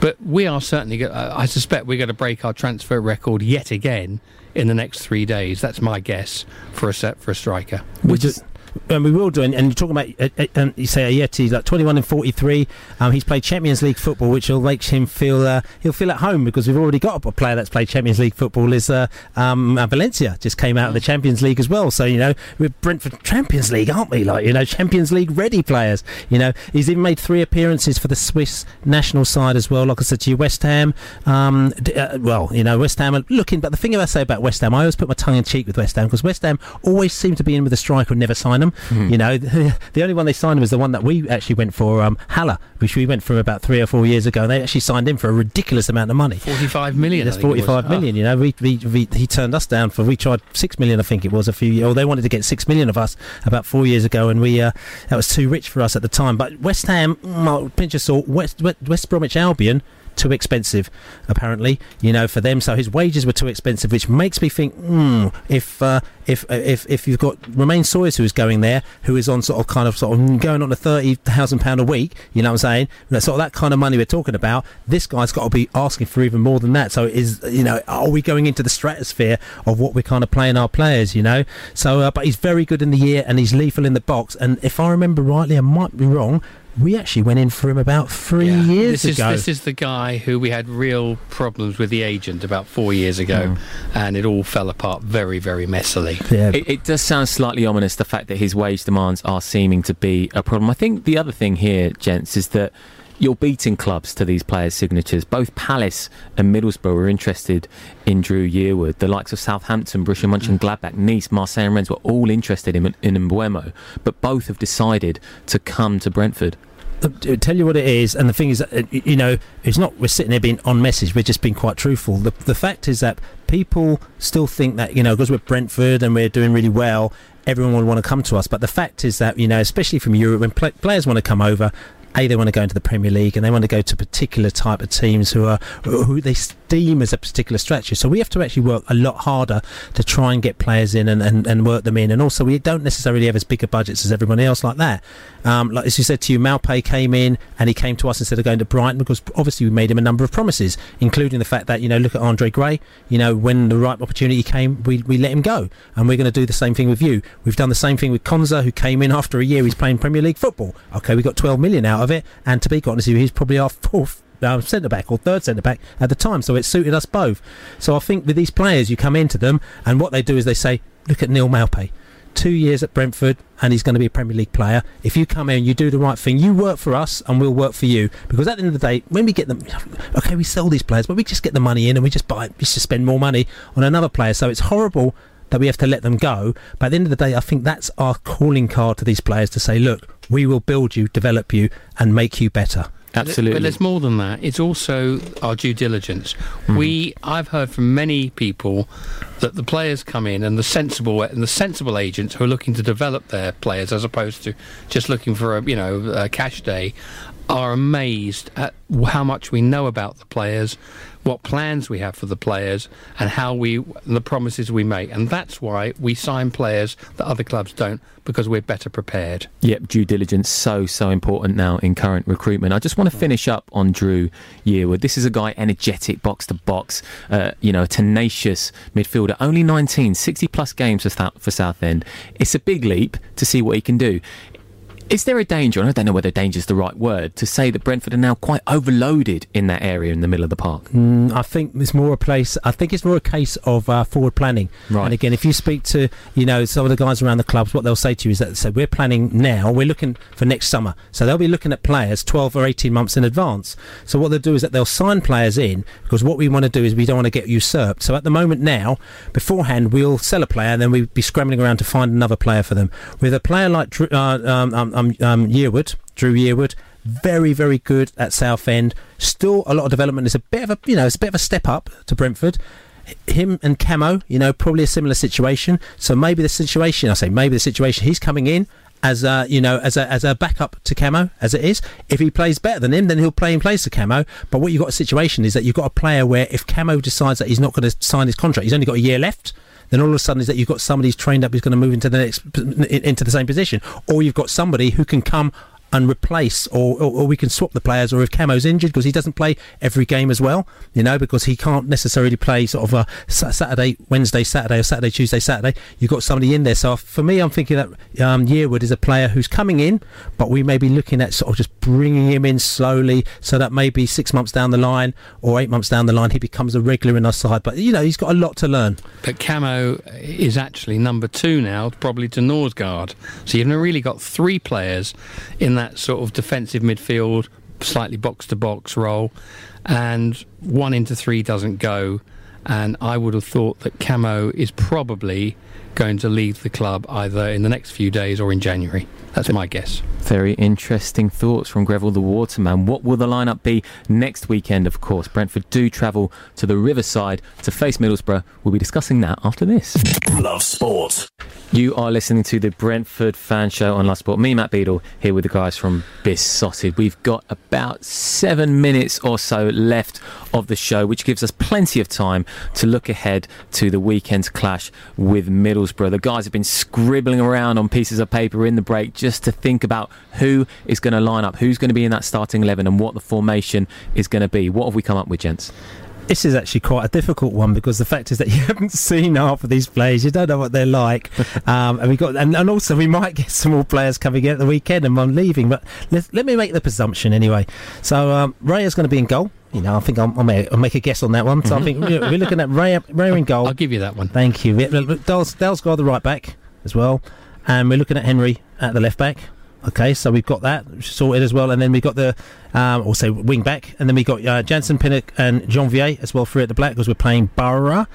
But we are certainly. Go- uh, I suspect we're going to break our transfer record yet again in the next three days. That's my guess for a set for a striker. Which is. And we will do, and, and you're talking about, uh, uh, um, you say Ajeti, like 21 and 43. Um, he's played Champions League football, which will make him feel uh, he'll feel at home because we've already got a player that's played Champions League football. Is uh, um, uh, Valencia just came out of the Champions League as well? So you know we're Brentford Champions League, aren't we? Like you know Champions League ready players. You know he's even made three appearances for the Swiss national side as well. Like I said to you, West Ham. Um, d- uh, well, you know West Ham are looking, but the thing I say about West Ham, I always put my tongue in cheek with West Ham because West Ham always seem to be in with a striker and never sign them. You know, the only one they signed was the one that we actually went for, um, Haller, which we went for about three or four years ago. And they actually signed him for a ridiculous amount of money. 45 million. That's think it forty-five million. You know, we, we, we, he turned us down for. We tried six million, I think it was a few. Years. Or they wanted to get six million of us about four years ago, and we uh, that was too rich for us at the time. But West Ham, mm, pinch of salt. West West, West Bromwich Albion too expensive, apparently. You know, for them, so his wages were too expensive, which makes me think, hmm, if uh, if if if you've got Romaine Sawyers who's going there, who is on sort of kind of sort of going on a thirty thousand pound a week, you know what I'm saying? That's sort of that kind of money we're talking about. This guy's got to be asking for even more than that. So is you know, are we going into the stratosphere of what we're kind of playing our players? You know, so uh, but he's very good in the year and he's lethal in the box. And if I remember rightly, I might be wrong. We actually went in for him about three years this ago. Is, this is the guy who we had real problems with the agent about four years ago, hmm. and it all fell apart very, very messily. It, it does sound slightly ominous, the fact that his wage demands are seeming to be a problem. I think the other thing here, gents, is that you're beating clubs to these players' signatures. Both Palace and Middlesbrough were interested in Dru Yearwood. The likes of Southampton, Borussia Mönchengladbach, Nice, Marseille and Rennes were all interested in, in Mbeumo, but both have decided to come to Brentford. I'll tell you what it is, and the thing is, uh, you know, it's not we're sitting there being on message. We're just being quite truthful. The the fact is that people still think that you know because we're Brentford and we're doing really well, everyone will want to come to us. But the fact is that you know, especially from Europe, when pla players want to come over. A, they want to go into the Premier League, and they want to go to particular type of teams who are who they deem as a particular structure. So we have to actually work a lot harder to try and get players in and, and, and work them in. And also, we don't necessarily have as big a budgets as everyone else like that. Um, like as you said to you, Maupay came in and he came to us instead of going to Brighton because obviously we made him a number of promises, including the fact that you know look at Andre Gray. You know when the right opportunity came, we, we let him go, and we're going to do the same thing with you. We've done the same thing with Konsa, who came in after a year. He's playing Premier League football. Okay, we got 12 million out of it, and to be quite honest with you, he's probably our fourth uh, centre back or third centre back at the time, so it suited us both. So I think with these players, you come into them, and what they do is they say, look at Neal Maupay. Two years at Brentford, and he's going to be a Premier League player. If you come in, you do the right thing, you work for us, and we'll work for you. Because at the end of the day, when we get them, okay, we sell these players, but we just get the money in, and we just buy, we just spend more money on another player. So it's horrible that we have to let them go. But at the end of the day, I think that's our calling card to these players to say, look, we will build you, develop you, and make you better. Absolutely. But there's more than that. It's also our due diligence. Hmm. We, I've heard from many people that the players come in and the sensible and the sensible agents who are looking to develop their players as opposed to just looking for a you know a cash day are amazed at how much we know about the players, what plans we have for the players, and how we the promises we make. And that's why we sign players that other clubs don't because we're better prepared. Yep, due diligence so so important now in current recruitment. I just want to finish up on Dru Yearwood. This is a guy energetic, box to box, uh, you know, a tenacious midfielder. Only 19, 60 plus games for, South, for Southend. It's a big leap to see what he can do. Is there a danger, and I don't know whether danger is the right word, to say that Brentford are now quite overloaded in that area in the middle of the park? Mm, I think it's more a place. I think it's more a case of uh, forward planning. Right. And again, if you speak to you know some of the guys around the clubs, what they'll say to you is that so we're planning now. We're looking for next summer. So they'll be looking at players 12 or 18 months in advance. So what they'll do is that they'll sign players in because what we want to do is we don't want to get usurped. So at the moment now, beforehand we'll sell a player and then we'd be scrambling around to find another player for them. With a player like uh, um, um, um, um, Yearwood, Dru Yearwood, very very good at Southend. Still a lot of development. It's a bit of a you know it's a bit of a step up to Brentford. Him and Kamo, you know, probably a similar situation. So maybe the situation, I say maybe the situation, he's coming in as a you know as a as a backup to Kamo as it is. If he plays better than him, then he'll play in place of Kamo. But what you've got a situation is that you've got a player where if Kamo decides that he's not going to sign his contract, he's only got a year left. Then all of a sudden is that you've got somebody who's trained up who's going to move into the next into the same position, or you've got somebody who can come and replace, or, or, or we can swap the players, or if Kamo's injured because he doesn't play every game as well, you know, because he can't necessarily play sort of a Saturday, Wednesday, Saturday, or Saturday, Tuesday, Saturday. You've got somebody in there. So for me, I'm thinking that um, Yearwood is a player who's coming in, but we may be looking at sort of just bringing him in slowly, so that maybe six months down the line or eight months down the line, he becomes a regular in our side. But you know, he's got a lot to learn. But Kamo is actually number two now, probably to Nørgaard. So you've really got three players in that sort of defensive midfield, slightly box to box role, and one into three doesn't go. And I would have thought that Kamo is probably going to leave the club either in the next few days or in January. That's my guess. Very interesting thoughts from Greville the Waterman. What will the lineup be next weekend? Of course, Brentford do travel to the Riverside to face Middlesbrough. We'll be discussing that after this. Love sport. You are listening to the Brentford Fan Show on Love Sport. Me, Matt Beadle, here with the guys from Beesotted. We've got about seven minutes or so left of the show, which gives us plenty of time to look ahead to the weekend's clash with Middlesbrough. The guys have been scribbling around on pieces of paper in the break just to think about who is going to line up, who's going to be in that starting 11, and what the formation is going to be. What have we come up with, gents? This is actually quite a difficult one because the fact is that you haven't seen half of these players. You don't know what they're like, um, and we got and, and, also we might get some more players coming in at the weekend, and I'm leaving. But let, let me make the presumption anyway. So um, Ray is going to be in goal. You know, I think I'll, I'll, make, I'll make, a guess on that one. So I think we're looking at Ray, Ray in goal. I'll give you that one. Thank you. Dale's, Dale's got the right back as well, and we're looking at Henry at the left back. Okay, so we've got that sorted as well, and then we've got the um, also wing back, and then we've got uh, Jansson, Pinnock, and Jeanvier as well through at the black because we're playing Borough,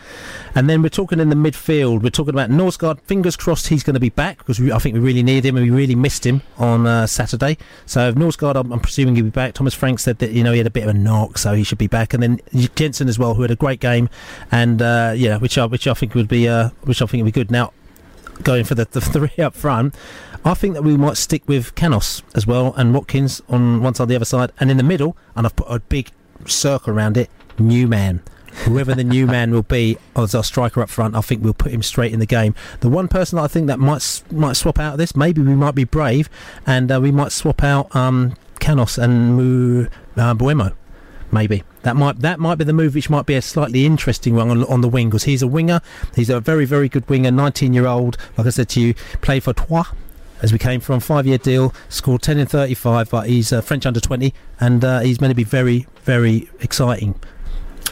and then we're talking in the midfield. We're talking about Nørgaard. Fingers crossed he's going to be back because I think we really need him and we really missed him on uh, Saturday. So if Nørgaard, I'm, I'm, presuming he'll be back. Thomas Frank said that you know he had a bit of a knock, so he should be back, and then Jensen as well, who had a great game, and uh, yeah, which I which I think would be uh, which I think would be good. Now going for the, the three up front. I think that we might stick with Canos as well and Watkins on one side, the other side, and in the middle, and I've put a big circle around it. New man. Whoever the new man will be as our striker up front, I think we'll put him straight in the game. The one person that I think that might might swap out of this, maybe we might be brave, and uh, we might swap out um, Canos and Mu uh, Mbeumo maybe that might that might be the move, which might be a slightly interesting one on, on the wing because he's a winger. He's a very very good winger, 19 year old. Like I said to you, played for Troyes as we came from five year deal, scored 10 in 35, but he's uh, French under 20 and uh, he's going to be very very exciting.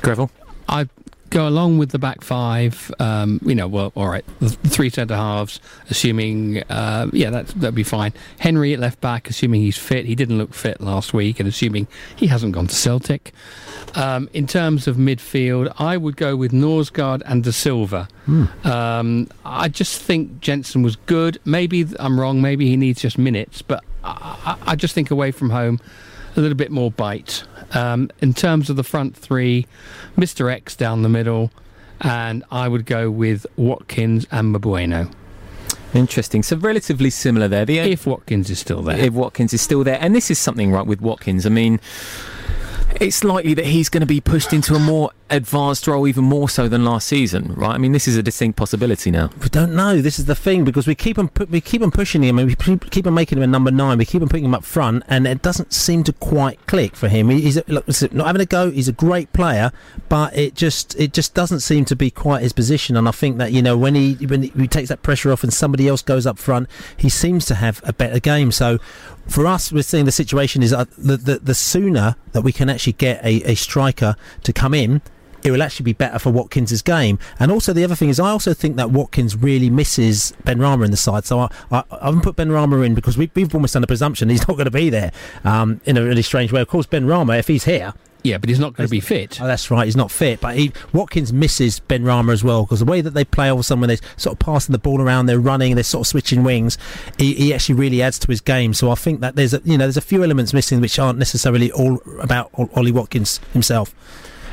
Greville, I go along with the back five. Um, you know, well, all right, three centre halves, assuming, uh, yeah, that that'd be fine. Henry at left back, assuming he's fit. He didn't look fit last week, and assuming he hasn't gone to Celtic. Um, in terms of midfield, I would go with Nørgaard and Dasilva. Mm. Um, I just think Jensen was good. Maybe I'm wrong. Maybe he needs just minutes, but I, I, I just think away from home a little bit more bite. Um, in terms of the front three, Mr. X down the middle, and I would go with Watkins and Mbeumo. Interesting. So relatively similar there. The, if Watkins is still there. If Watkins is still there, and this is something right with Watkins. I mean it's likely that he's going to be pushed into a more advanced role even more so than last season, right? I mean, this is a distinct possibility now. We don't know. This is the thing because we keep on we keep on pushing him and we keep on making him a number nine. We keep on putting him up front, and it doesn't seem to quite click for him. He's not having a go. He's a great player, but it just it just doesn't seem to be quite his position. And I think that you know when he when he takes that pressure off and somebody else goes up front, he seems to have a better game. So for us, we're seeing the situation is uh, the, the, sooner that we can actually get a, a striker to come in, it will actually be better for Watkins' game. And also the other thing is, I also think that Watkins really misses Benrahma in the side. So I, I, I haven't put Benrahma in because we, have almost done a presumption he's not going to be there um, in a really strange way. Of course, Benrahma, if he's here, yeah, but he's not going to be fit. Oh, that's right. He's not fit. But he, Watkins misses Benrahma as well because the way that they play all of a sudden when they're sort of passing the ball around, they're running, they're sort of switching wings. He, he actually really adds to his game. So I think that there's a you know there's a few elements missing which aren't necessarily all about Ollie Watkins himself.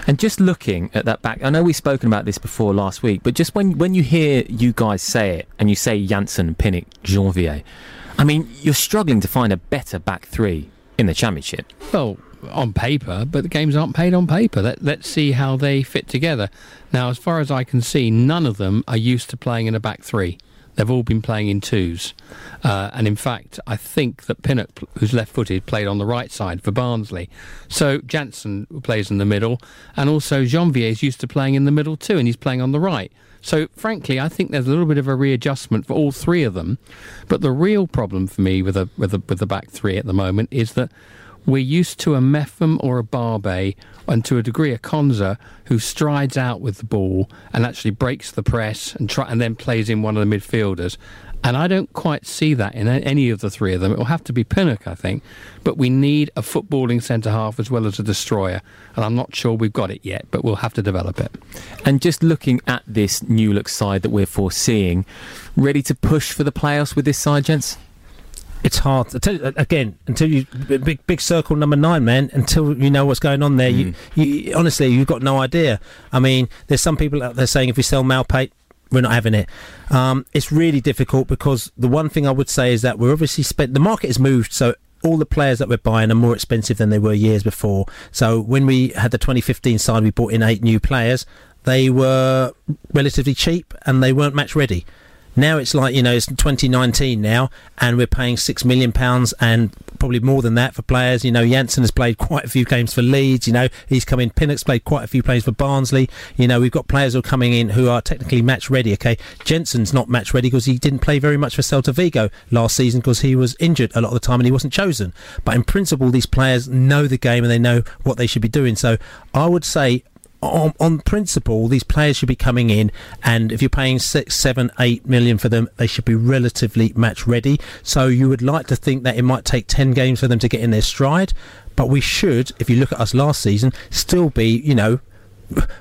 And just looking at that back, I know we've spoken about this before last week, but just when when you hear you guys say it and you say Jansson, Pinnock, Jeanvier, I mean you're struggling to find a better back three in the championship. Well, on paper, but the games aren't paid on paper. Let, let's see how they fit together. Now, as far as I can see, none of them are used to playing in a back three. They've all been playing in twos. Uh, and in fact, I think that Pinnock, who's left footed, played on the right side for Barnsley. So Jansson plays in the middle. And also Jeanvier is used to playing in the middle too, and he's playing on the right. So, frankly, I think there's a little bit of a readjustment for all three of them. But the real problem for me with, a, with, a, with the back three at the moment is that we're used to a Mepham or a Barbet, and to a degree a Konsa, who strides out with the ball and actually breaks the press and try and then plays in one of the midfielders. And I don't quite see that in any of the three of them. It will have to be Pinnock, I think. But we need a footballing centre half as well as a destroyer. And I'm not sure we've got it yet, but we'll have to develop it. And just looking at this new look side that we're foreseeing, ready to push for the playoffs with this side, gents? It's hard to tell you, again until you big big circle number nine, man. Until you know what's going on there, Mm. you, you honestly you've got no idea. I mean, there's some people out there saying if we sell Maupay, we're not having it. Um, it's really difficult because the one thing I would say is that we're obviously spent. The market has moved, so all the players that we're buying are more expensive than they were years before. So when we had the 2015 side, we bought in eight new players. They were relatively cheap and they weren't match ready. Now it's like you know it's 2019 now, and we're paying six million pounds and probably more than that for players. You know, Jansson has played quite a few games for Leeds. You know, he's come in. Pinnock's played quite a few plays for Barnsley. You know, we've got players who are coming in who are technically match ready. Okay, Jensen's not match ready because he didn't play very much for Celta Vigo last season because he was injured a lot of the time and he wasn't chosen. But in principle, these players know the game and they know what they should be doing. So I would say on, on principle, these players should be coming in, and if you're paying six, seven, eight million for them, they should be relatively match ready. So you would like to think that it might take ten games for them to get in their stride, but we should, if you look at us last season, still be, you know.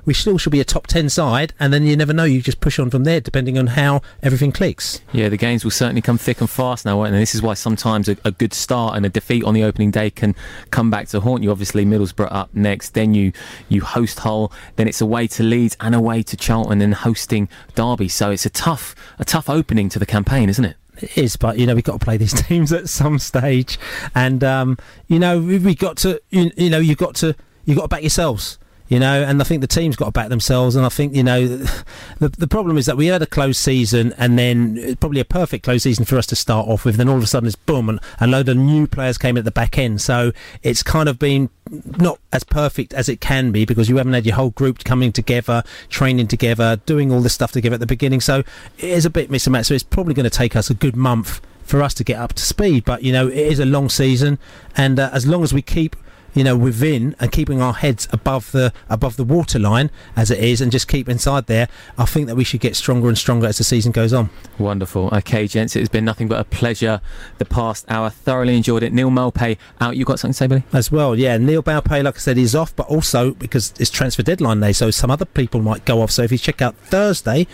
We still should be a top 10 side, and then you never know, you just push on from there depending on how everything clicks. Yeah, the games will certainly come thick and fast now, won't they? and this is why sometimes a, a good start and a defeat on the opening day can come back to haunt you. Obviously, Middlesbrough up next, then you you host Hull, then it's away to Leeds and away to Charlton, and hosting Derby. So it's a tough a tough opening to the campaign, isn't it? It is, but you know we've got to play these teams at some stage, and um, you know we we got to you, you know you've got to you've got to back yourselves. You know, and I think the team's got to back themselves. And I think you know, the the problem is that we had a close season, and then probably a perfect close season for us to start off with. Then all of a sudden, it's boom, and a load of new players came at the back end. So it's kind of been not as perfect as it can be because you haven't had your whole group coming together, training together, doing all this stuff together at the beginning. So it is a bit miss and match. So it's probably going to take us a good month for us to get up to speed. But you know, it is a long season, and uh, as long as we keep you know within and keeping our heads above the above the waterline as it is and just keep inside there I think that we should get stronger and stronger as the season goes on Wonderful. Okay, gents, it has been nothing but a pleasure the past hour. Thoroughly enjoyed it. Neal Maupay out. You got something to say, Billy? as well yeah Neal Maupay like I said is off but also because it's transfer deadline day so some other people might go off so if you check out Thursday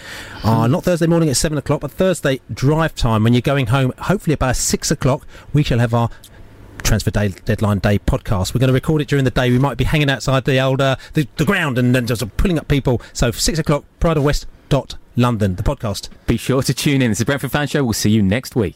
uh, not Thursday morning at 7 o'clock but Thursday drive time when you're going home hopefully about 6 o'clock we shall have our transfer day, deadline day podcast. We're going to record it during the day. We might be hanging outside the old uh, the, the ground and then just pulling up people. So six o'clock, Pride of West dot London, the podcast. Be sure to tune in. It's the Brentford Fan Show. We'll see you next week.